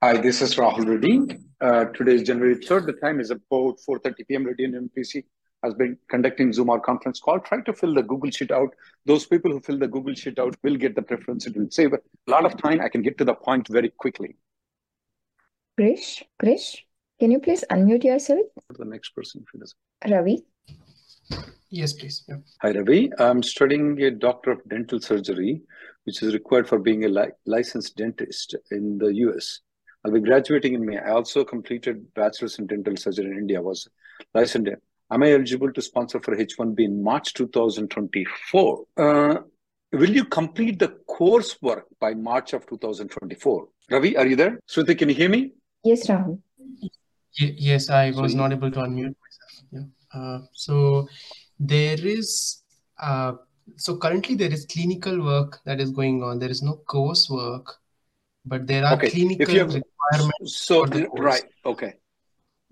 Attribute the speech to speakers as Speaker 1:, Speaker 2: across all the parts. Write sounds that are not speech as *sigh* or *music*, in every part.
Speaker 1: Hi, this is Rahul Reddy. Uh, today is January 3rd. The time is about 4.30 p.m. Reddy and MPC has been conducting Zoom or conference call. Try to fill the Google Sheet out. Those people who fill the Google Sheet out will get the preference. It will save a lot of time. I can get to the point very quickly.
Speaker 2: Krish, Krish, can you please unmute yourself?
Speaker 1: The next person.
Speaker 2: Ravi.
Speaker 3: Yes, please. Yeah.
Speaker 1: Hi, Ravi. I'm studying a doctor of dental surgery, which is required for being a li licensed dentist in the US. I'll be graduating in May. I also completed bachelor's in dental surgery in India. Was licensed. Am I eligible to sponsor for H1B in March 2024? Uh, will you complete the coursework by March of 2024? Ravi, are you there? Shruti, can you hear me?
Speaker 2: Yes, Rahul.
Speaker 3: Y yes, I was so, not able to unmute myself. Yeah. Uh, so there is, uh, so currently there is clinical work that is going on. There is no coursework but there are okay. clinical have, requirements.
Speaker 1: So right, okay,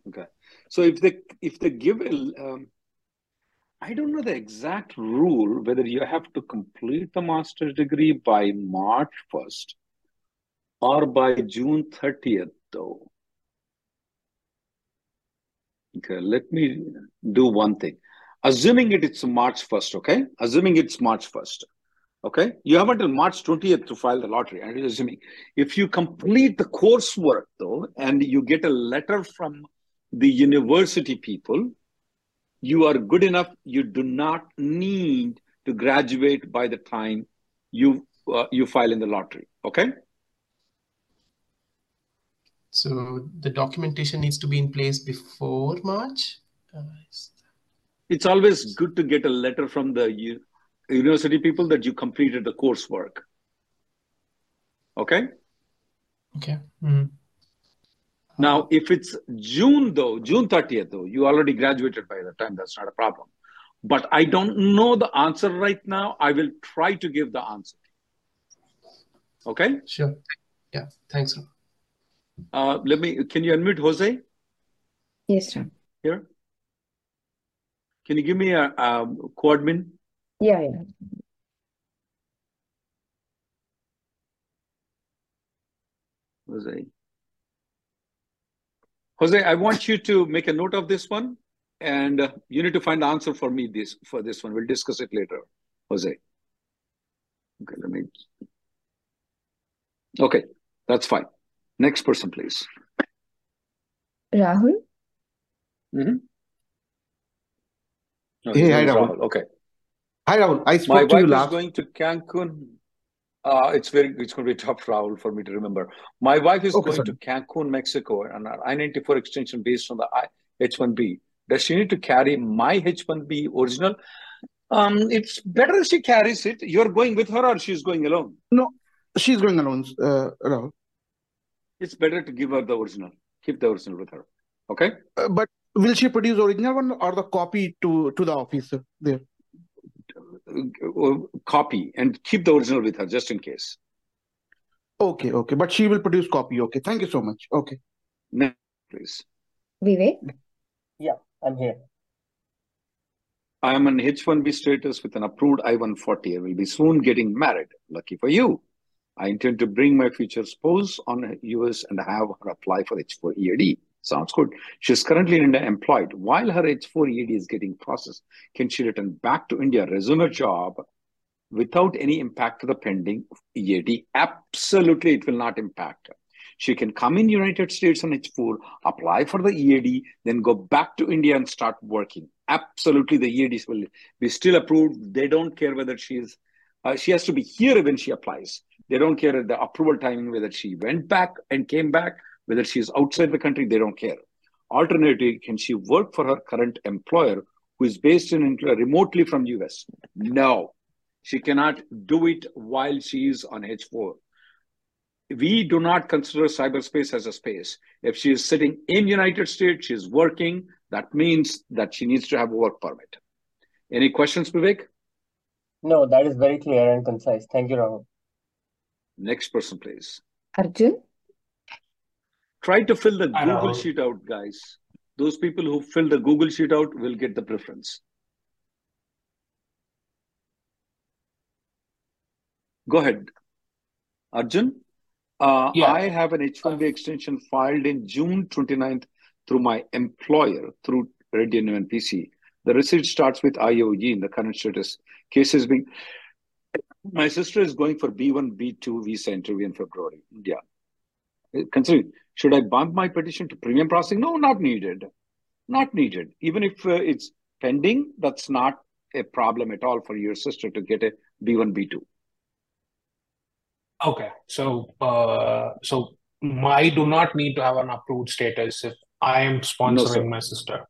Speaker 1: okay. So if they if they give a, um, I don't know the exact rule whether you have to complete the master's degree by March first or by June thirtieth, though. Okay, let me do one thing. Assuming it, it's March 1st, okay? Assuming it's March 1st. Okay, you have until March 20th to file the lottery. And assuming if you complete the coursework though, and you get a letter from the university people, you are good enough. You do not need to graduate by the time you uh, you file in the lottery. Okay.
Speaker 3: So the documentation needs to be in place before March. Uh,
Speaker 1: it's always good to get a letter from the university people that you completed the coursework. Okay?
Speaker 3: Okay. Mm-hmm.
Speaker 1: Now, if it's June, though, June 30th, though, you already graduated by the time, that's not a problem. But I don't know the answer right now. I will try to give the answer. Okay?
Speaker 3: Sure. Yeah. Thanks.
Speaker 1: Uh, let me, can you unmute Jose?
Speaker 2: Yes, sir.
Speaker 1: Here? Can you give me a, a co-admin?
Speaker 2: Yeah, yeah.
Speaker 1: Jose. Jose, I want you to make a note of this one, and uh, you need to find the answer for me this for this one. We'll discuss it later, Jose. Okay, let me. Okay, that's fine. Next person, please.
Speaker 2: Rahul.
Speaker 1: Mm-hmm.
Speaker 4: No, hey, hi, Rahul. Rahul.
Speaker 1: Okay.
Speaker 4: Hi, Rahul. I spoke
Speaker 1: My
Speaker 4: to
Speaker 1: wife
Speaker 4: you
Speaker 1: is going to Cancun. Uh, it's very it's going to be tough, Rahul, for me to remember. My wife is
Speaker 4: Okay,
Speaker 1: going
Speaker 4: sir.
Speaker 1: to Cancun, Mexico, and an I-94 extension based on the I- H-1B. Does she need to carry my H-1B original? Um, it's better if she carries it. You're going with her, or she's going alone.
Speaker 4: No, she's going alone, uh, Rahul.
Speaker 1: It's better to give her the original. Keep the original with her. Okay.
Speaker 4: Uh, but will she produce original one or the copy to to the officer there?
Speaker 1: Uh, Copy and keep the original with her just in case.
Speaker 4: Okay, okay. But she will produce copy. Okay. Thank you so much. Okay.
Speaker 1: Next, please.
Speaker 2: Vivek.
Speaker 5: Yeah, I'm here.
Speaker 1: I am an H-1B status with an approved I-140. I will be soon getting married. Lucky for you. I intend to bring my future spouse on US and have her apply for H4 EAD. Sounds good. She's currently in India employed. While her H4 EAD is getting processed, can she return back to India, resume her job without any impact to the pending EAD? Absolutely, it will not impact. her. She can come in United States on H4, apply for the EAD, then go back to India and start working. Absolutely, the EADs will be still approved. They don't care whether she is, uh, she has to be here when she applies. They don't care the approval timing, whether she went back and came back, whether she's outside the country, they don't care. Alternatively, can she work for her current employer who is based in remotely from US? No, she cannot do it while she is on H4. We do not consider cyberspace as a space. If she is sitting in United States, she's working, that means that she needs to have a work permit. Any questions, Vivek?
Speaker 5: No, that is very clear and concise. Thank you, Rahul.
Speaker 1: Next person, please.
Speaker 2: Arjun?
Speaker 1: Try to fill the
Speaker 6: I
Speaker 1: Google
Speaker 6: know.
Speaker 1: Sheet out, guys. Those people who fill the Google Sheet out will get the preference. Go ahead. Arjun? Uh,
Speaker 6: Yeah.
Speaker 1: I have an H-1B extension filed in June 29th through my employer through Reddy and Neumann PC. The receipt starts with IOE in the current status. Case is being. My sister is going for B1, B2 visa interview in February. India. Considering, should I bump my petition to premium processing? No, not needed. Not needed. Even if uh, it's pending, that's not a problem at all for your sister to get a B1, B2.
Speaker 6: Okay, so uh, so I do not need to have an approved status if I am
Speaker 1: sir.
Speaker 6: sponsoring my sister.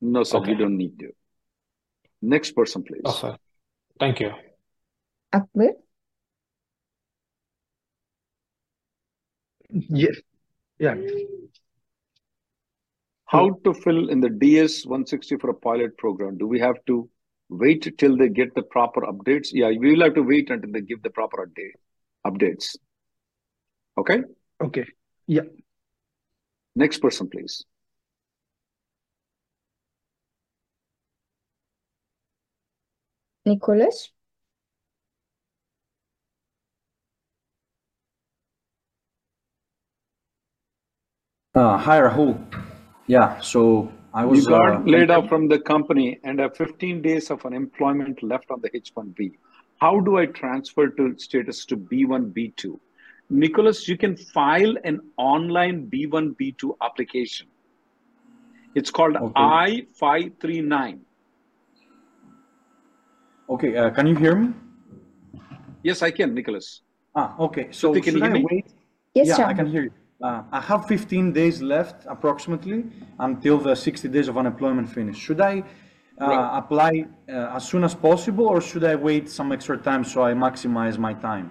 Speaker 1: No, sir, you don't need to. Next person, please.
Speaker 6: Okay, thank you.
Speaker 2: Akbar?
Speaker 4: Yes. Yeah.
Speaker 1: How to fill in the DS 160 for a pilot program? Do we have to wait till they get the proper updates? Yeah, we will have to wait until they give the proper update updates. Okay.
Speaker 4: Okay. Yeah.
Speaker 1: Next person, please.
Speaker 2: Nicholas?
Speaker 7: Uh, hi, Rahul. Yeah, so I
Speaker 1: You
Speaker 7: was
Speaker 1: got
Speaker 7: uh,
Speaker 1: laid off from the company and have 15 days of unemployment left on the H1B. How do I transfer to status to B1, B2? Nicholas, you can file an online B1, B2 application. It's called
Speaker 7: Okay.
Speaker 1: I-539.
Speaker 7: okay. Uh, can you hear me?
Speaker 1: Yes, I can, Nicholas.
Speaker 7: Ah, okay. So
Speaker 1: Shruti, can you hear
Speaker 7: I
Speaker 1: me?
Speaker 7: wait?
Speaker 2: Yes,
Speaker 7: Yeah, I can hear you. Uh, I have 15 days left approximately until the 60 days of unemployment finish. Should I uh,
Speaker 1: Right.
Speaker 7: apply uh, as soon as possible or should I wait some extra time so I maximize my time?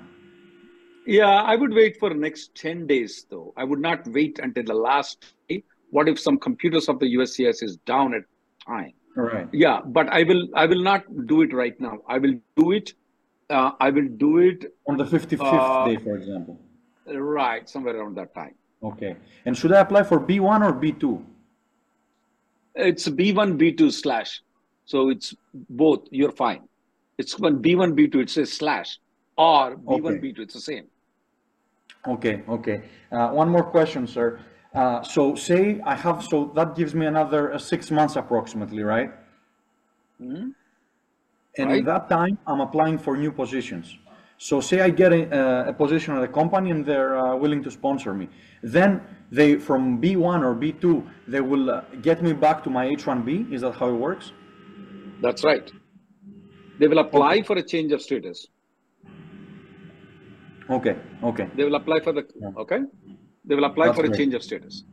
Speaker 1: Yeah, I would wait for next 10 days though. I would not wait until the last day. What if some computers of the USCIS is down at time?
Speaker 7: All right.
Speaker 1: Yeah, but I will I will not do it right now. I will do it. Uh, I will do it
Speaker 7: On the 55th
Speaker 1: Uh,
Speaker 7: day, for example.
Speaker 1: right somewhere around that time.
Speaker 7: Okay. And should I apply for B1 or B2?
Speaker 1: It's B1 B2 slash, so it's both. You're fine. It's when B1 B2 it says slash or B1
Speaker 7: Okay.
Speaker 1: B2. It's the same.
Speaker 7: Okay, okay. Uh, one more question, sir. Uh, so say I have, so that gives me another uh, six months approximately, right?
Speaker 1: Mhm.
Speaker 7: And
Speaker 1: Right.
Speaker 7: in that time, I'm applying for new positions. So say I get a, a position at a company and they're uh, willing to sponsor me. Then they, from B1 or B2, they will uh, get me back to my H1B. Is that how it works?
Speaker 1: That's right. They will apply for a change of status.
Speaker 7: Okay, okay.
Speaker 1: They will apply for the
Speaker 7: Yeah.
Speaker 1: okay. They will apply
Speaker 7: That's
Speaker 1: for a change of status.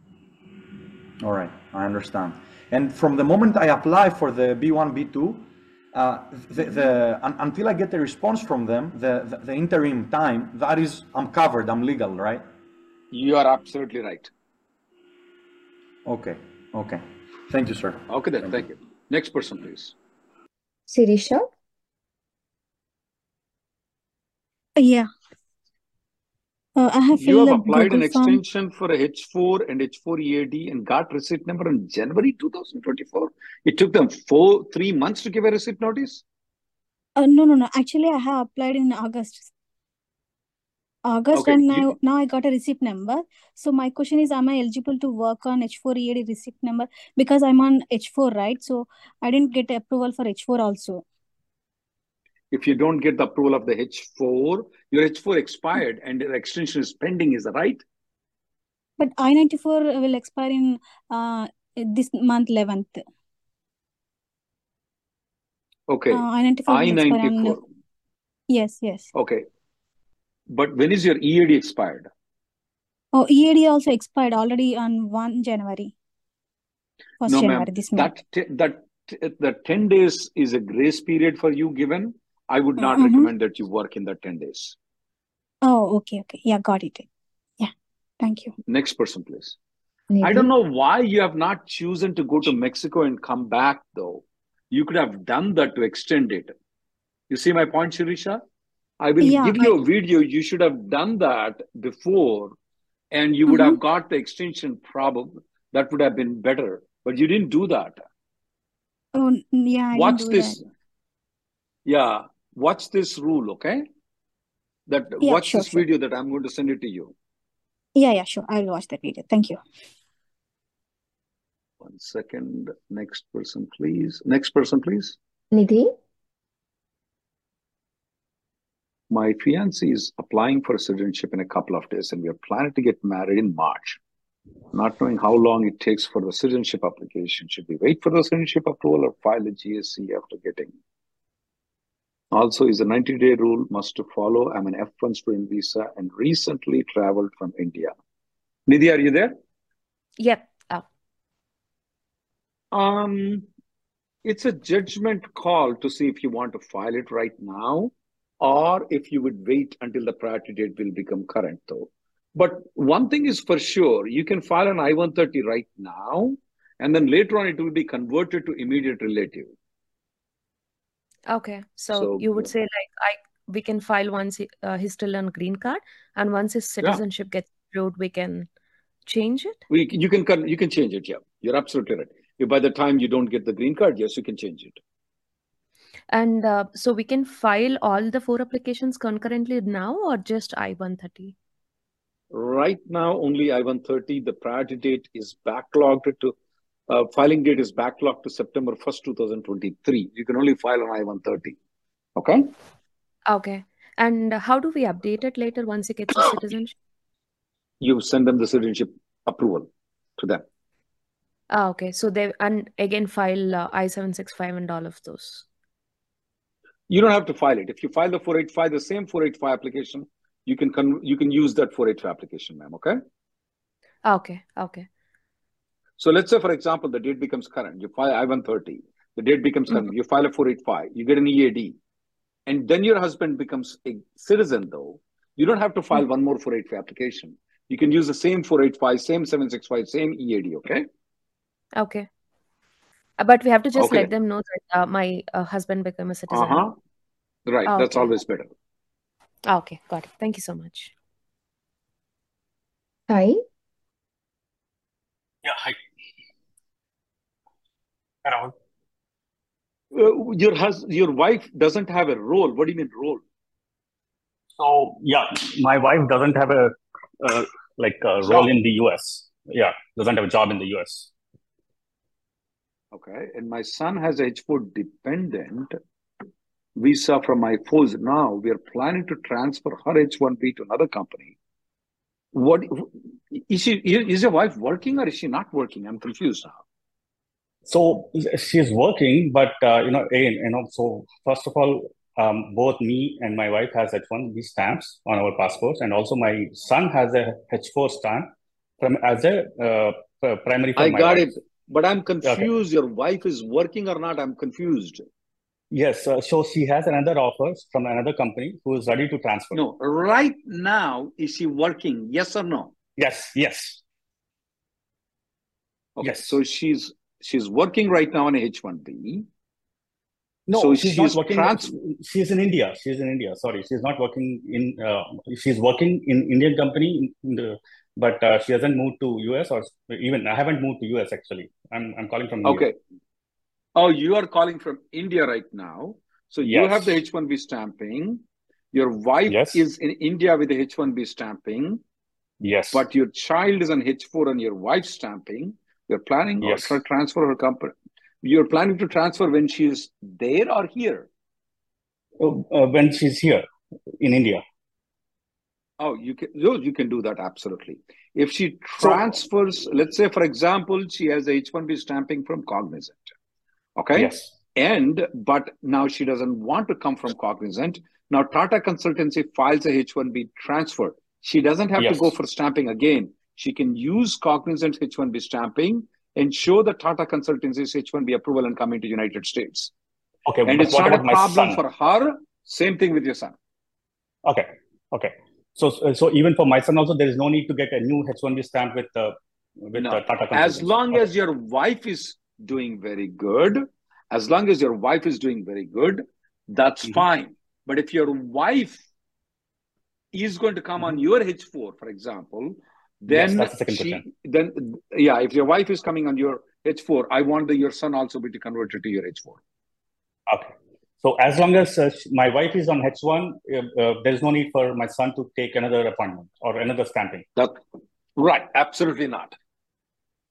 Speaker 7: All right, I understand. And from the moment I apply for the B1, B2, uh, the, the, un- until I get a response from them, the, the, the interim time, that is, I'm covered, I'm legal, right?
Speaker 1: You are absolutely right.
Speaker 7: Okay, okay. Thank you, sir.
Speaker 1: Okay then. Thank you. Next person, please.
Speaker 2: Sirisha?
Speaker 8: Yeah. I have
Speaker 1: You have applied an
Speaker 8: form.
Speaker 1: extension for a H4 and H4 EAD and got receipt number in January 2024. It took them four, three months to give a receipt notice.
Speaker 8: Uh, no, no, no. Actually, I have applied in August. August,
Speaker 1: Okay,
Speaker 8: and now now I got a receipt number. So my question is, am I eligible to work on H4 EAD receipt number because I'm on H4, right? So I didn't get approval for H4 also.
Speaker 1: If you don't get the approval of the H4, your H4 expired and the extension is pending, is that right?
Speaker 8: But I ninety four will expire in uh this month eleventh.
Speaker 1: Okay.
Speaker 8: Uh, I ninety four
Speaker 1: I
Speaker 8: will on. Yes, yes.
Speaker 1: Okay. But when is your EAD expired?
Speaker 8: Oh, EAD also expired already on one January. First
Speaker 1: No,
Speaker 8: January
Speaker 1: ma'am.
Speaker 8: this month.
Speaker 1: That that that ten days is a grace period for you given. I would not
Speaker 8: Mm-hmm.
Speaker 1: recommend that you work in that ten days.
Speaker 8: Oh, okay, okay. Yeah, got it. Yeah, thank you.
Speaker 1: Next person, please. I don't know why you have not chosen to go to Mexico and come back though. You could have done that to extend it. You see my point, Shirisha? I will
Speaker 8: Yeah,
Speaker 1: give you a video. You should have done that before, and you would
Speaker 8: mm-hmm.
Speaker 1: have got the extension problem. That would have been better. But you didn't do that.
Speaker 8: Oh, yeah, I
Speaker 1: Watch
Speaker 8: do that.
Speaker 1: this. Yeah, watch this rule, okay? That
Speaker 8: Yeah,
Speaker 1: watch
Speaker 8: sure,
Speaker 1: this
Speaker 8: sure.
Speaker 1: video that I'm going to send it to you.
Speaker 8: Yeah, yeah, sure. I will watch that video. Thank you.
Speaker 1: One second. Next person, please. Next person, please.
Speaker 2: Nidhi?
Speaker 1: My fiance is applying for a citizenship in a couple of days, and we are planning to get married in March. Not knowing how long it takes for the citizenship application. Should we wait for the citizenship approval or file a GSC after getting? Also, is a 90 day rule must to follow. I'm an F1 student visa and recently traveled from India. Nidhi, are you there?
Speaker 9: Yep. Oh,
Speaker 1: Um, it's a judgment call to see if you want to file it right now or if you would wait until the priority date will become current, though. But one thing is for sure, you can file an I-130 right now, and then later on it will be converted to immediate relative.
Speaker 9: Okay. So
Speaker 1: So,
Speaker 9: you would say like I we can file once uh, he's still on green card, and once his
Speaker 1: yeah,
Speaker 9: citizenship gets approved, we can change it.
Speaker 1: we you can you can change it. Yeah, you're absolutely right. If by the time you don't get the green card, yes, you can change it.
Speaker 9: And uh, so we can file all the four applications concurrently now, or just I-130?
Speaker 1: Right now, only I-130. The priority date is backlogged to uh, filing date is backlogged to September 1st, 2023. You can only file on I-130. Okay.
Speaker 9: Okay. And how do we update it later once it gets his citizenship?
Speaker 1: You send them the citizenship approval to them.
Speaker 9: Ah, okay. So they and again file uh, I-765 and all of those.
Speaker 1: You don't have to file it. If you file the 485, the same 485 application, you can con- you can use that 485 application, ma'am. Okay.
Speaker 9: Ah, Okay. Okay.
Speaker 1: So let's say, for example, the date becomes current. You file I-130. The date becomes current. You file a 485. You get an EAD. And then your husband becomes a citizen, though. You don't have to file one more 485 application. You can use the same 485, same 765, same EAD. Okay.
Speaker 9: Okay. Uh, But we have to just
Speaker 1: Okay.
Speaker 9: let them know that uh, my uh, husband became a citizen.
Speaker 1: huh. Right. That's
Speaker 9: okay.
Speaker 1: always better.
Speaker 9: Ah, Okay. Got it. Thank you so much.
Speaker 2: Hi.
Speaker 6: Yeah, hi. Around.
Speaker 1: Uh, your hus- your wife doesn't have a role. What do you mean role?
Speaker 10: So yeah, my wife doesn't have a uh, like a role
Speaker 1: Job.
Speaker 10: in the US. Yeah, doesn't have a job in the US.
Speaker 1: Okay. And my son has h4 dependent visa from my force. Now we are planning to transfer her H1B to another company. What is she? Is your wife working or is she not working? I'm confused now.
Speaker 10: So she's working, but uh, you know, again, you know, so first of all, um, both me and my wife has H1B stamps on our passports, and also my son has a H4 stamp from as a uh, primary for
Speaker 1: I
Speaker 10: my
Speaker 1: got
Speaker 10: wife.
Speaker 1: it, but I'm
Speaker 10: Okay.
Speaker 1: confused. Your wife is working or not? I'm confused.
Speaker 10: Yes, uh, so she has another offer from another company who is ready to transfer.
Speaker 1: No, right now, is she working? Yes or no?
Speaker 10: Yes, yes,
Speaker 1: Okay,
Speaker 10: yes.
Speaker 1: so she's she's working right now on a H1B.
Speaker 10: No,
Speaker 1: So
Speaker 10: she's not
Speaker 1: she's
Speaker 10: working.
Speaker 1: trans.
Speaker 10: She's in India. She's in India. Sorry, she's not working in. Uh, she's working in Indian company, in, the, but uh, she hasn't moved to US or even I haven't moved to US actually. I'm I'm calling from India.
Speaker 1: Okay. Oh, you are calling from India right now. So you have the H1B stamping. Your wife
Speaker 10: yes,
Speaker 1: is in India with the H1B stamping,
Speaker 10: yes,
Speaker 1: but your child is on H4 on your wife's stamping. You're planning
Speaker 10: yes.
Speaker 1: tra- transfer her company. You're planning to transfer when she's there or here.
Speaker 10: Uh, uh, when she's here in India.
Speaker 1: Oh, you can you can do that absolutely. If she transfers, so, let's say for example, she has a H1B stamping from Cognizant. Okay.
Speaker 10: Yes.
Speaker 1: And but now she doesn't want to come from Cognizant. Now Tata Consultancy files a H1B transfer. She doesn't have yes. to go for stamping again. She can use Cognizant H1B stamping and show the Tata Consultancy's H1B approval and come into United States.
Speaker 10: Okay.
Speaker 1: And it's not a problem for her. Same thing with your son.
Speaker 10: Okay. Okay. So, so even for my son also, there is no need to get a new H1B stamp with the uh, with
Speaker 1: no.
Speaker 10: the Tata
Speaker 1: As long okay. as your wife is doing very good, as long as your wife is doing very good, that's mm-hmm. fine. But if your wife is going to come mm-hmm. on your H4, for example, then
Speaker 10: yes, the
Speaker 1: she question. then yeah, if your wife is coming on your H4, I want the, your son also be to converted to your H4.
Speaker 10: Okay. So as long as uh, my wife is on H1, uh, uh, there is no need for my son to take another appointment or another stamping.
Speaker 1: That, right. Absolutely not.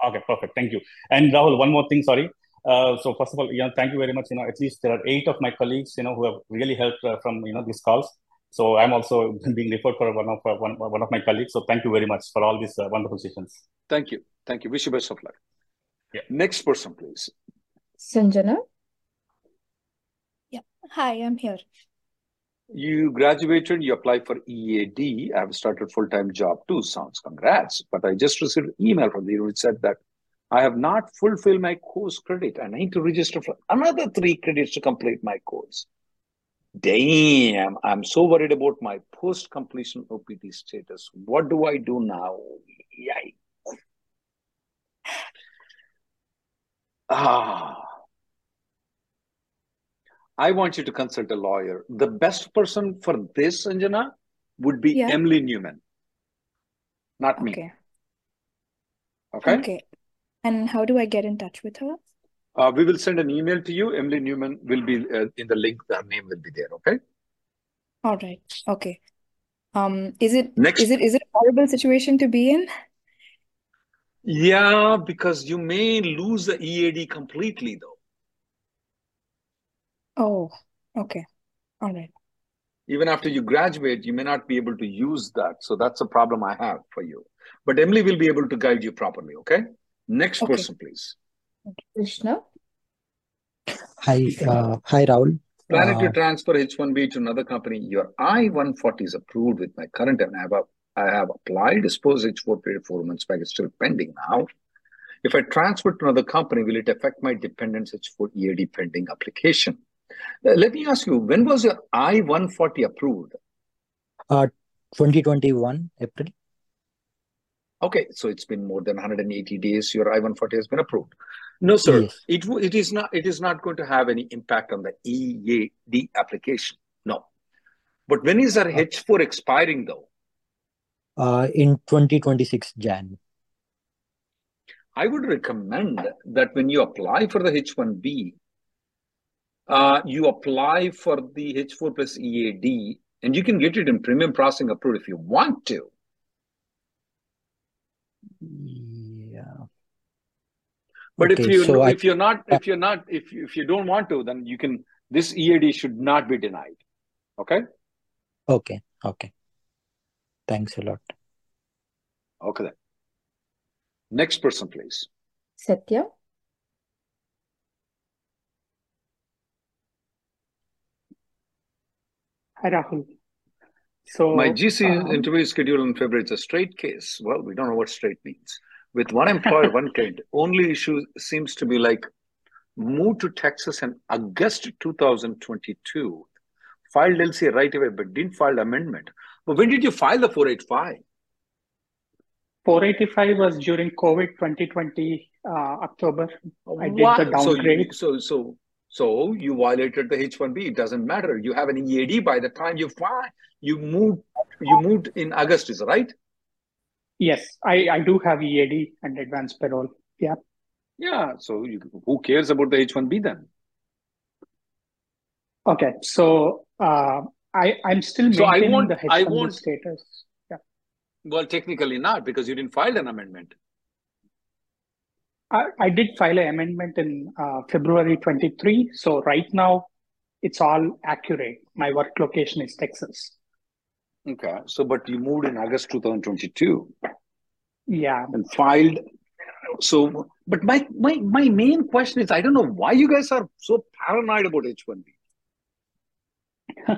Speaker 10: Okay, perfect. Thank you. And Rahul, one more thing. Sorry. Uh, so first of all, yeah, thank you very much. You know, at least there are eight of my colleagues, you know, who have really helped uh, from you know these calls. So I'm also *laughs* being referred for one of uh, one, one of my colleagues. So thank you very much for all these wonderful sessions.
Speaker 1: Thank you. Thank you. Wish you best of luck.
Speaker 10: Yeah.
Speaker 1: Next person, please.
Speaker 2: Sanjana.
Speaker 11: Yeah. Hi, I'm here.
Speaker 1: You graduated, you applied for EAD. I've started full-time job too. Sounds congrats. But I just received an email from you which said that I have not fulfilled my course credit and I need to register for another three credits to complete my course. Damn, I'm so worried about my post-completion OPT status. What do I do now? Yikes. Ah. I want you to consult a lawyer. The best person for this, Anjana, would be yeah. Emily Neumann, not me.
Speaker 11: Okay.
Speaker 1: Okay.
Speaker 11: Okay. And how do I get in touch with her?
Speaker 1: Uh, we will send an email to you. Emily Neumann will be uh, in the link. Her name will be there. Okay.
Speaker 11: All right. Okay. Um, is it
Speaker 1: Next.
Speaker 11: is it is it a horrible situation to be in?
Speaker 1: Yeah, because you may lose the EAD completely, though.
Speaker 11: Oh, okay. All right.
Speaker 1: Even after you graduate, you may not be able to use that. So that's a problem I have for you. But Emily will be able to guide you properly. Okay. Next
Speaker 11: Okay.
Speaker 1: person, please.
Speaker 2: Krishna.
Speaker 12: Hi, uh, hi Rahul.
Speaker 1: Planning to
Speaker 12: Uh,
Speaker 1: transfer H1B to another company. Your I-140 is approved with my current and I have, I have applied. Suppose H4 period four months back is still pending now. If I transfer to another company, will it affect my dependents H4 EAD pending application? Uh, Let me ask you, when was your I-140 approved?
Speaker 12: uh, 2021 April.
Speaker 1: Okay, so it's been more than 180 days. Your I-140 has been approved. No, sir.
Speaker 12: Yes.
Speaker 1: It it is not. It is not going to have any impact on the EAD application. No. But when is our
Speaker 12: Uh,
Speaker 1: H4 expiring, though?
Speaker 12: uh, in 2026 Jan.
Speaker 1: I would recommend that when you apply for the H1B, uh, you apply for the H4 plus EAD, and you can get it in premium processing approved if you want to.
Speaker 12: Yeah.
Speaker 1: But if you
Speaker 12: so I
Speaker 1: if you're not
Speaker 12: uh,
Speaker 1: if you're not if you, if you don't want to, then you can. This EAD should not be denied. Okay.
Speaker 12: okay, okay. Thanks a lot.
Speaker 1: Okay. Then. Next person, please.
Speaker 2: Satya.
Speaker 13: Hi, Rahul. So,
Speaker 1: My GC
Speaker 13: um,
Speaker 1: interview is scheduled in February. It's a straight case. Well, we don't know what straight means. With one employer, one client. Only issue seems to be like moved to Texas in August 2022. Filed LCA right away, but didn't file amendment. But when did you file the 485?
Speaker 13: 485 was during COVID 2020 uh, October. I did the
Speaker 1: What? So
Speaker 13: downgrade.
Speaker 1: you so so so you violated the H1B. It doesn't matter. You have an EAD by the time you file. You moved you moved in August, is right?
Speaker 13: Yes, I, I do have EAD and advanced parole. Yeah.
Speaker 1: Yeah. So you, who cares about the H1B then?
Speaker 13: Okay. So uh, I, I'm still
Speaker 1: So I won't
Speaker 13: the
Speaker 1: I
Speaker 13: H1B
Speaker 1: won't
Speaker 13: status. Yeah.
Speaker 1: well technically not because you didn't file an amendment.
Speaker 13: I, I did file an amendment in uh, February 23. So right now it's all accurate. My work location is Texas.
Speaker 1: Okay. So, but you moved in August 2022
Speaker 13: Yeah.
Speaker 1: and filed. So, but my my my main question is, I don't know why you guys are so paranoid about H1B. *laughs*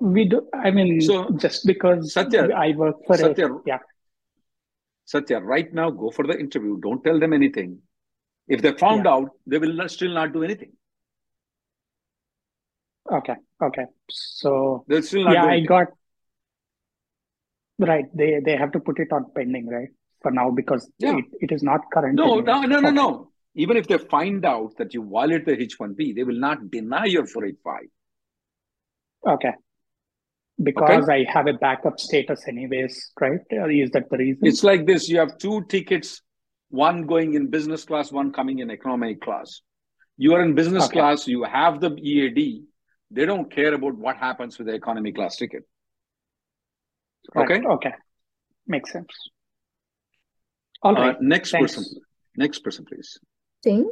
Speaker 13: We do, I mean,
Speaker 1: So,
Speaker 13: just because
Speaker 1: Satya,
Speaker 13: I work for a,
Speaker 1: Satya,
Speaker 13: yeah.
Speaker 1: Satya, right now, go for the interview. Don't tell them anything. If they found
Speaker 13: Yeah.
Speaker 1: out, they will not, still not do anything.
Speaker 13: Okay. Okay. So,
Speaker 1: They'll still not
Speaker 13: yeah, I got, right. They, they have to put it on pending, right? For now, because
Speaker 1: Yeah.
Speaker 13: it, it is not current
Speaker 1: No, no, no, no, no. Even if they find out that you violate the H1B, they will not deny your 485.
Speaker 13: Okay. Because I have a backup status anyways, right? Uh, Is that the reason?
Speaker 1: It's like this you have two tickets, one going in business class, one coming in economy class. You are in business
Speaker 13: Okay.
Speaker 1: class, you have the EAD. They don't care about what happens with the economy class ticket.
Speaker 13: Right.
Speaker 1: Okay.
Speaker 13: Okay. Makes sense. All right.
Speaker 1: Uh, next
Speaker 13: Thanks.
Speaker 1: person, next person, please.
Speaker 2: Ding.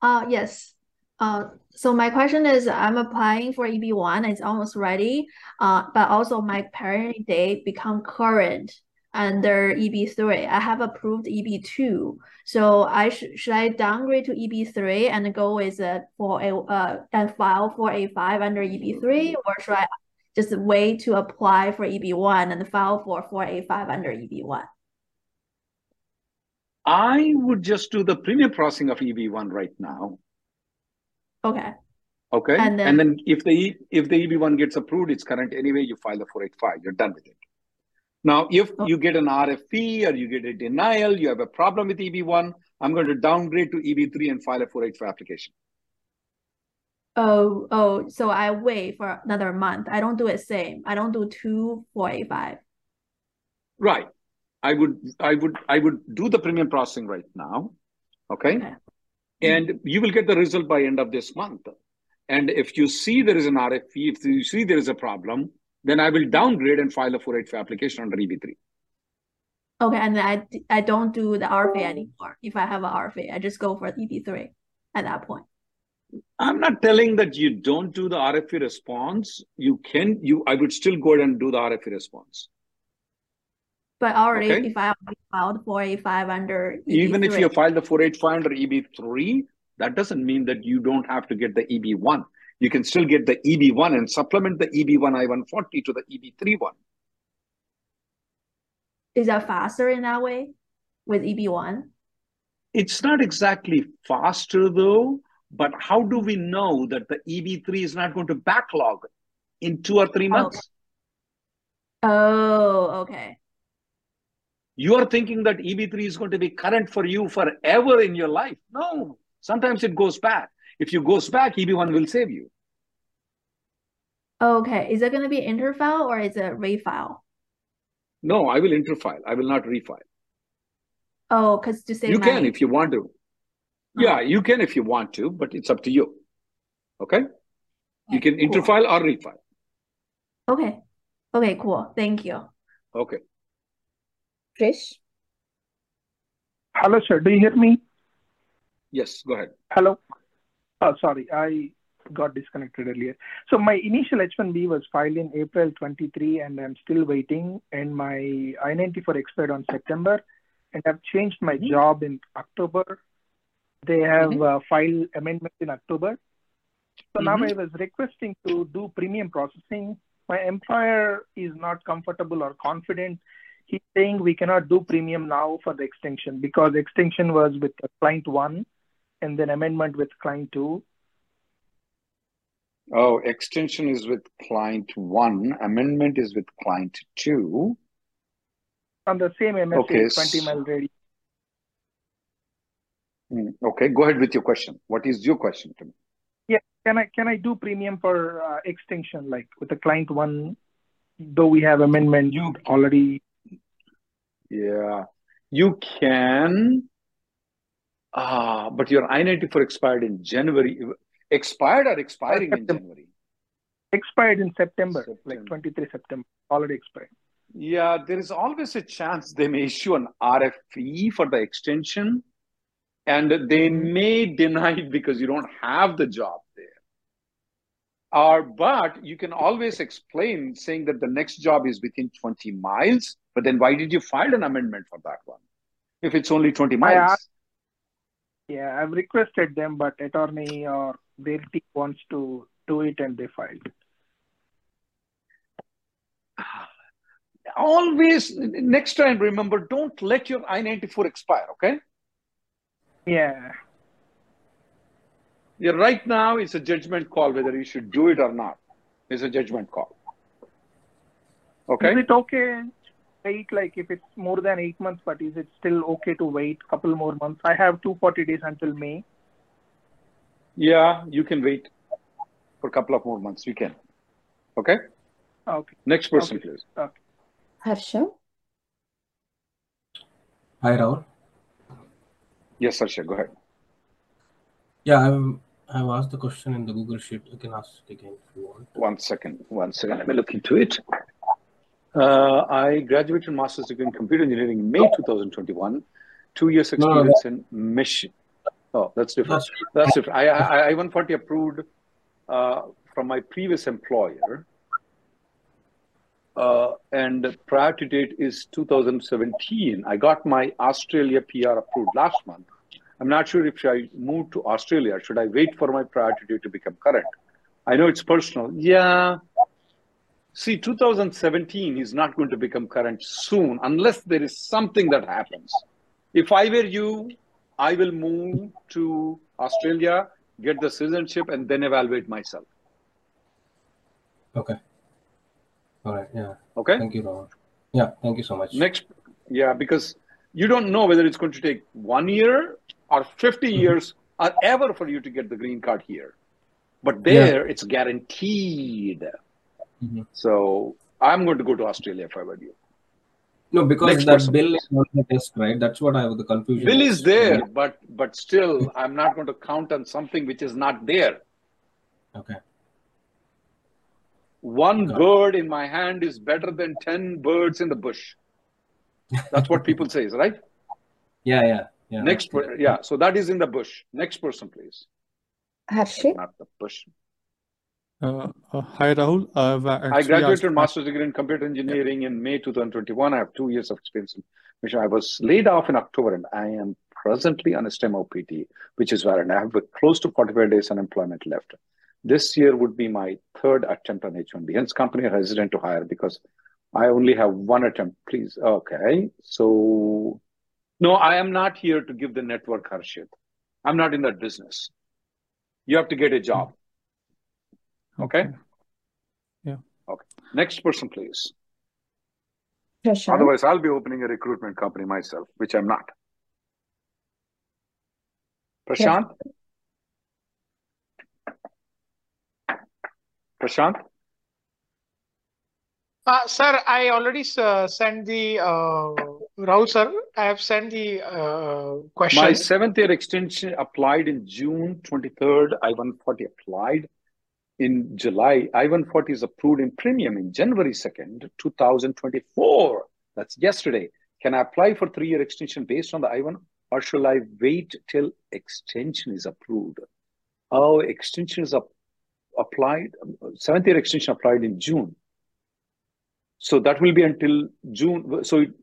Speaker 14: Uh, yes. Uh, so my question is, I'm applying for EB1. It's almost ready. Uh, but also my parent date become current under EB3. I have approved EB2. So I sh should I downgrade to EB3 and go with a for a uh and file for A5 under EB3, or should I just wait to apply for EB1 and file for for A5 under E EB1?
Speaker 1: I would just do the premium processing of EB1 right now.
Speaker 14: Okay.
Speaker 1: Okay.
Speaker 14: And
Speaker 1: And
Speaker 14: then
Speaker 1: then if the if the EB1 gets approved, it's current anyway, you file the 485, you're done with it. Now, if
Speaker 14: Oh.
Speaker 1: you get an RFE or you get a denial, you have a problem with EB1, I'm going to downgrade to EB3 and file a 485 application.
Speaker 14: Oh, oh, so I wait for another month. I don't do it same. I don't do two four eight five.
Speaker 1: Right. I would I would I would do the premium processing right now. Okay.
Speaker 14: Okay.
Speaker 1: And you will get the result by end of this month. And if you see there is an RFE, if you see there is a problem, then I will downgrade and file a 485 application under E EB3.
Speaker 14: Okay, and i I d- I don't do the RFA oh. anymore. If I have a RFA, I just go for EB3 at that point.
Speaker 1: I'm not telling that you don't do the RFE response. You can, you, I would still go ahead and do the RFE response.
Speaker 14: But already,
Speaker 1: Okay.
Speaker 14: if I already filed 485 under
Speaker 1: Even if you
Speaker 14: EB3,
Speaker 1: the 485 under EB3, that doesn't mean that you don't have to get the EB1. You can still get the EB1 and supplement the EB1 I-140 to the EB3 one.
Speaker 14: is that faster in that way with EB1?
Speaker 1: It's not exactly faster though, but how do we know that the EB3 is not going to backlog in two or three
Speaker 14: oh.
Speaker 1: months?
Speaker 14: Oh, okay.
Speaker 1: You are thinking that EB3 is going to be current for you forever in your life. No, sometimes it goes back. If you goes back, EB1 will save you.
Speaker 14: Okay. Is it going to be interfile or is it refile?
Speaker 1: No, I will interfile. I will not refile.
Speaker 14: Oh, because to save
Speaker 1: You can if you want to. Yeah, you can if you want to, but it's up to you. Okay? You can
Speaker 14: Cool.
Speaker 1: interfile or refile.
Speaker 14: Okay. Okay, cool. Thank you.
Speaker 1: Okay.
Speaker 2: Krish.
Speaker 15: Hello, sir. Do you hear me?
Speaker 1: Yes, go ahead.
Speaker 15: Hello. Oh, sorry. I got disconnected earlier. So my initial H-1B was filed in April 23, and I'm still waiting. And my I-94 expired on September, and I've changed my mm-hmm. job in October. They have uh, filed amendments in October. So now I was requesting to do premium processing. My employer is not comfortable or confident. He's saying we cannot do premium now for the extension because extension was with client one and then amendment with client two.
Speaker 1: Oh, extension is with client one, amendment is with client two.
Speaker 15: On the same MSA,
Speaker 1: Okay,
Speaker 15: 20 mile radius.
Speaker 1: Hmm, Okay, go ahead with your question. What is your question to me?
Speaker 15: Yeah, can I can I do premium for uh, extension like with the client one, though we have amendment you already?
Speaker 1: Yeah, you can. Ah, but your I-94 expired in January. Expired or expiring in January?
Speaker 15: Expired in September, like 23 September, already expired.
Speaker 1: Yeah, there is always a chance they may issue an RFE for the extension and they may deny it because you don't have the job there. Or, but you can always explain saying that the next job is within 20 miles, but then why did you file an amendment for that one? If it's only 20 miles.
Speaker 15: asked, yeah, I've requested them, but attorney or their team wants to do it and they filed.
Speaker 1: Always, next time, remember, don't let your I 94 expire, okay?
Speaker 15: Yeah.
Speaker 1: Yeah, right now, it's a judgment call whether you should do it or not. It's a judgment call. Okay?
Speaker 15: Is it okay to wait like if it's more than eight months, but is it still okay to wait a couple more months? I have 240 days until May.
Speaker 1: Yeah, you can wait for a couple of more months. You can. Okay?
Speaker 15: Okay.
Speaker 1: Next person,
Speaker 15: Okay.
Speaker 1: please.
Speaker 15: Okay.
Speaker 2: Harsha?
Speaker 16: Hi, Rahul.
Speaker 1: Yes, Sarsha, go ahead.
Speaker 16: Yeah, I've I've asked the question in the Google Sheet. You can ask it again if you want.
Speaker 1: One second. One second. Let me look into it. Uh, I graduated master's degree in computer engineering in May 2021. Two years
Speaker 16: No, no,
Speaker 1: experience in mission. Oh, that's different.
Speaker 16: That's
Speaker 1: That's different. I I, I 140 approved uh, from my previous employer. Uh, and prior to date is 2017. I got my Australia PR approved last month. I'm not sure if I move to Australia. Should I wait for my priority date to become current? I know it's personal. Yeah. See, 2017 is not going to become current soon unless there is something that happens. If I were you, I will move to Australia, get the citizenship, and then evaluate myself.
Speaker 16: Okay. All right. Yeah.
Speaker 1: Okay.
Speaker 16: Thank you, Rahul. Yeah. Thank you so much.
Speaker 1: Next, yeah, because you don't know whether it's going to take one year or 50
Speaker 16: Mm-hmm.
Speaker 1: years or ever for you to get the green card here. But
Speaker 16: Yeah.
Speaker 1: there, it's guaranteed.
Speaker 16: Mhm.
Speaker 1: So I'm going to go to Australia if I were you.
Speaker 16: No, because
Speaker 1: Next
Speaker 16: that
Speaker 1: person,
Speaker 16: bill is on the test, right? That's what I have the confusion.
Speaker 1: Bill is there, but but still, I'm not going to count on something which is not there.
Speaker 16: Okay.
Speaker 1: One bird in my hand is better than 10 birds in the bush. That's what people say, right? *laughs*
Speaker 16: Yeah. Yeah. Yeah.
Speaker 1: Next, per- yeah. So that is in the bush. Next person, please.
Speaker 2: Harshit?
Speaker 1: Not the bush.
Speaker 17: Uh, uh, hi, Rahul. I've uh,
Speaker 1: I graduated
Speaker 17: asked.
Speaker 1: master's degree in computer engineering in May 2021. I have two years of experience in mission. I was laid off in October and I am presently on a STEM OPT, which is where I have close to 45 days unemployment left. This year would be my third attempt on H-1B. Hence, company are hesitant to hire because I only have one attempt. Please, okay. So, no, I am not here to give the network Harshit. I'm not in that business. You have to get a job. Okay.
Speaker 17: Yeah.
Speaker 1: Okay. Next person, please.
Speaker 2: Prashant?
Speaker 1: Otherwise, I'll be opening a recruitment company myself, which I'm not. Prashant? Prashant?
Speaker 18: Uh, sir, I already uh, sent the uh, Rahul sir. I have sent the uh, question.
Speaker 1: My seventh year extension applied in June 23rd. I-140 applied in July. I-140 is approved in premium in January 2nd, 2024. That's yesterday. Can I apply for three-year extension based on the I-1 or shall I wait till extension is approved? Oh, extension is up, applied. Seventh year extension applied in June. So that will be until June. So, it-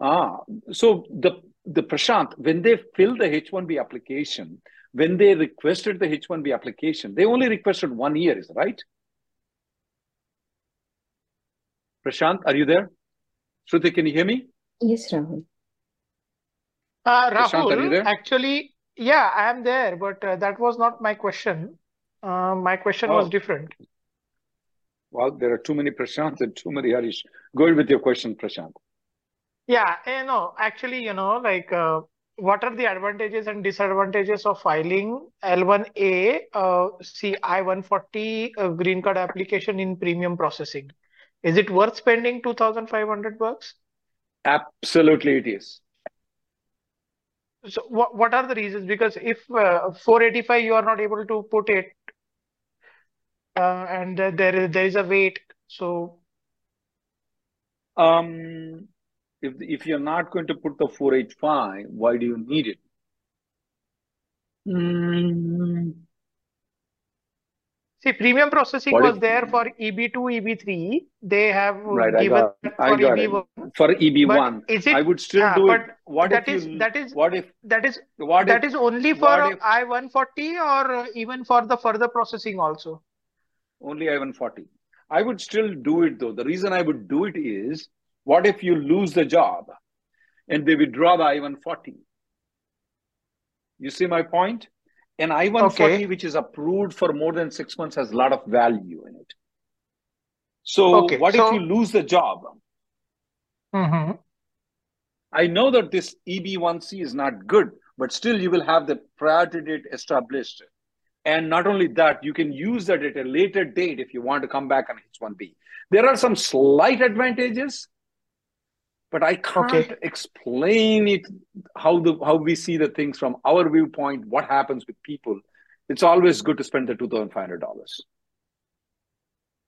Speaker 1: ah, so the the Prashant, when they filled the H1B application, when they requested the H1B application, they only requested one year, is right? Prashant, are you there? Shruti, can you hear me?
Speaker 2: Yes, Rahul.
Speaker 18: Uh,
Speaker 1: Prashant, are you
Speaker 18: Rahul,
Speaker 1: there?
Speaker 18: actually, yeah, I am there, but uh, that was not my question. Uh, my question was
Speaker 1: Oh.
Speaker 18: different.
Speaker 1: Well, there are too many Prashants and too many Harish. Go ahead with your question, Prashant.
Speaker 18: Yeah, you know, actually, you know, like uh, what are the advantages and disadvantages of filing L1A, uh, see I-140 uh, green card application in premium processing? Is it worth spending 2,500 bucks?
Speaker 1: Absolutely, it is.
Speaker 18: So what what are the reasons? Because if uh, 485 you are not able to put it, uh, and uh, there is there is a wait. So
Speaker 1: Um, if if you're not going to put the 485, why do you need it? Hmm.
Speaker 18: See, premium processing
Speaker 1: What
Speaker 18: was
Speaker 1: if-
Speaker 18: there for EB2, EB3. They have
Speaker 1: Right,
Speaker 18: given
Speaker 1: I
Speaker 18: for
Speaker 1: got it.
Speaker 18: EB1.
Speaker 1: For EB1,
Speaker 18: But is it?
Speaker 1: I would still
Speaker 18: Ah,
Speaker 1: do
Speaker 18: but
Speaker 1: it. What
Speaker 18: that
Speaker 1: if
Speaker 18: is
Speaker 1: you?
Speaker 18: that is
Speaker 1: What if?
Speaker 18: that is
Speaker 1: What
Speaker 18: that
Speaker 1: if?
Speaker 18: is only for
Speaker 1: if
Speaker 18: I-140 or uh, even for the further processing also?
Speaker 1: Only I-140? I would still do it though. The reason I would do it is, what if you lose the job, and they withdraw the I-140? You see my point? An I-140
Speaker 18: Okay.
Speaker 1: which is approved for more than six months has a lot of value in it. So
Speaker 18: Okay,
Speaker 1: what if you lose the job?
Speaker 18: Mm-hmm.
Speaker 1: I know that this EB1C is not good, but still you will have the priority date established. And not only that, you can use that at a later date if you want to come back on H1B. There are some slight advantages, but I can't
Speaker 18: Okay.
Speaker 1: explain it how the how we see the things from our viewpoint, what happens with people. It's always good to spend the two thousand five hundred dollars.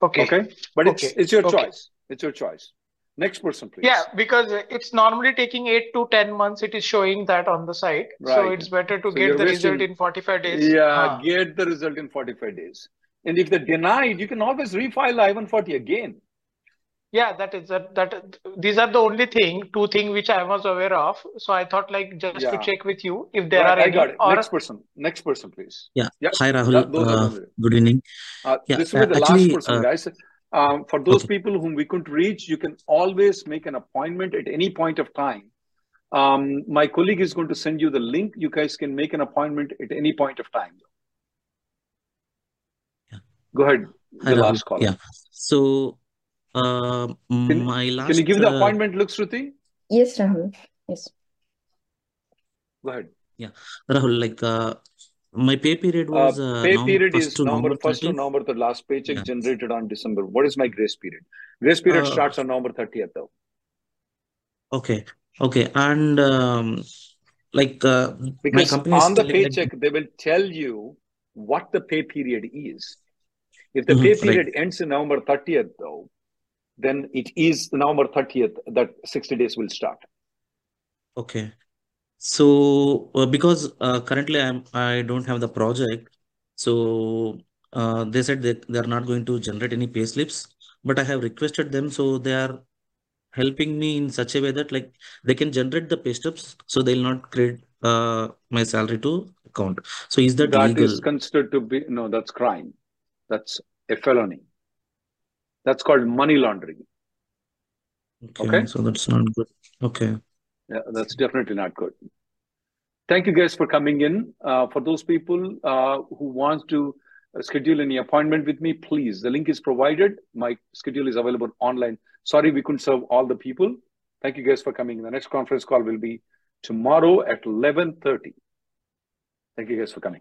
Speaker 18: Okay.
Speaker 1: Okay. But it's it's your
Speaker 18: Okay.
Speaker 1: choice. It's your choice. Next person, please.
Speaker 18: Yeah, because it's normally taking eight to 10 months. It is showing that on the site. So it's better to
Speaker 1: So
Speaker 18: get
Speaker 1: you're
Speaker 18: the result in 45 days.
Speaker 1: Yeah,
Speaker 18: Ah.
Speaker 1: get the result in 45 days. And if they denied, you can always refile the I-140 again.
Speaker 18: Yeah, that is that that these are the only thing, two thing which I was aware of. So I thought like just to check with you if there
Speaker 1: Right,
Speaker 18: are
Speaker 1: I
Speaker 18: any
Speaker 1: got it.
Speaker 18: or
Speaker 1: Next person. Next person, please.
Speaker 19: Yeah.
Speaker 1: Yep.
Speaker 19: Hi, Rahul.
Speaker 1: That-
Speaker 19: Uh, good evening.
Speaker 1: Uh,
Speaker 19: Yeah.
Speaker 1: this will be
Speaker 19: uh,
Speaker 1: the
Speaker 19: actually,
Speaker 1: last person,
Speaker 19: uh,
Speaker 1: guys. Um, for those
Speaker 19: okay.
Speaker 1: people whom we couldn't reach, you can always make an appointment at any point of time. Um, my colleague is going to send you the link. You guys can make an appointment at any point of time. Go ahead. The last caller.
Speaker 19: Yeah. So, uh,
Speaker 1: Can,
Speaker 19: my last.
Speaker 1: can you give the
Speaker 19: uh,
Speaker 1: appointment look, Shruti?
Speaker 2: Yes, Rahul. Yes.
Speaker 1: Go ahead.
Speaker 19: yeah, Rahul, like uh, my pay period
Speaker 1: Uh,
Speaker 19: was uh,
Speaker 1: pay period is November 1st to
Speaker 19: 30th.
Speaker 1: November, the last paycheck
Speaker 19: Yeah.
Speaker 1: generated on December. What is my grace period? Grace period
Speaker 19: Uh,
Speaker 1: starts on November 30th, though.
Speaker 19: Okay. Okay. And um, like uh, my
Speaker 1: Because
Speaker 19: company
Speaker 1: on the paycheck, they will tell you what the pay period is. If the
Speaker 19: Mhm,
Speaker 1: pay
Speaker 19: right.
Speaker 1: period ends in November 30th, though, then it is November 30th that 60 days will start.
Speaker 19: Okay. So uh, because uh, currently I'm I don't have the project, so uh, they said that they are not going to generate any pay slips, but I have requested them, so they are helping me in such a way that like they can generate the pay stubs, so they'll not create uh, my salary to account. So is that
Speaker 1: That
Speaker 19: legal?
Speaker 1: is considered to be, no, that's crime. That's a felony. That's called money laundering.
Speaker 19: Okay,
Speaker 1: Okay?
Speaker 19: so that's not good. Okay.
Speaker 1: Yeah, that's definitely not good. Thank you guys for coming in. Uh, for those people uh, who want to schedule any appointment with me, please, the link is provided. My schedule is available online. Sorry, we couldn't serve all the people. Thank you guys for coming. The next conference call will be tomorrow at 11.30. Thank you guys for coming.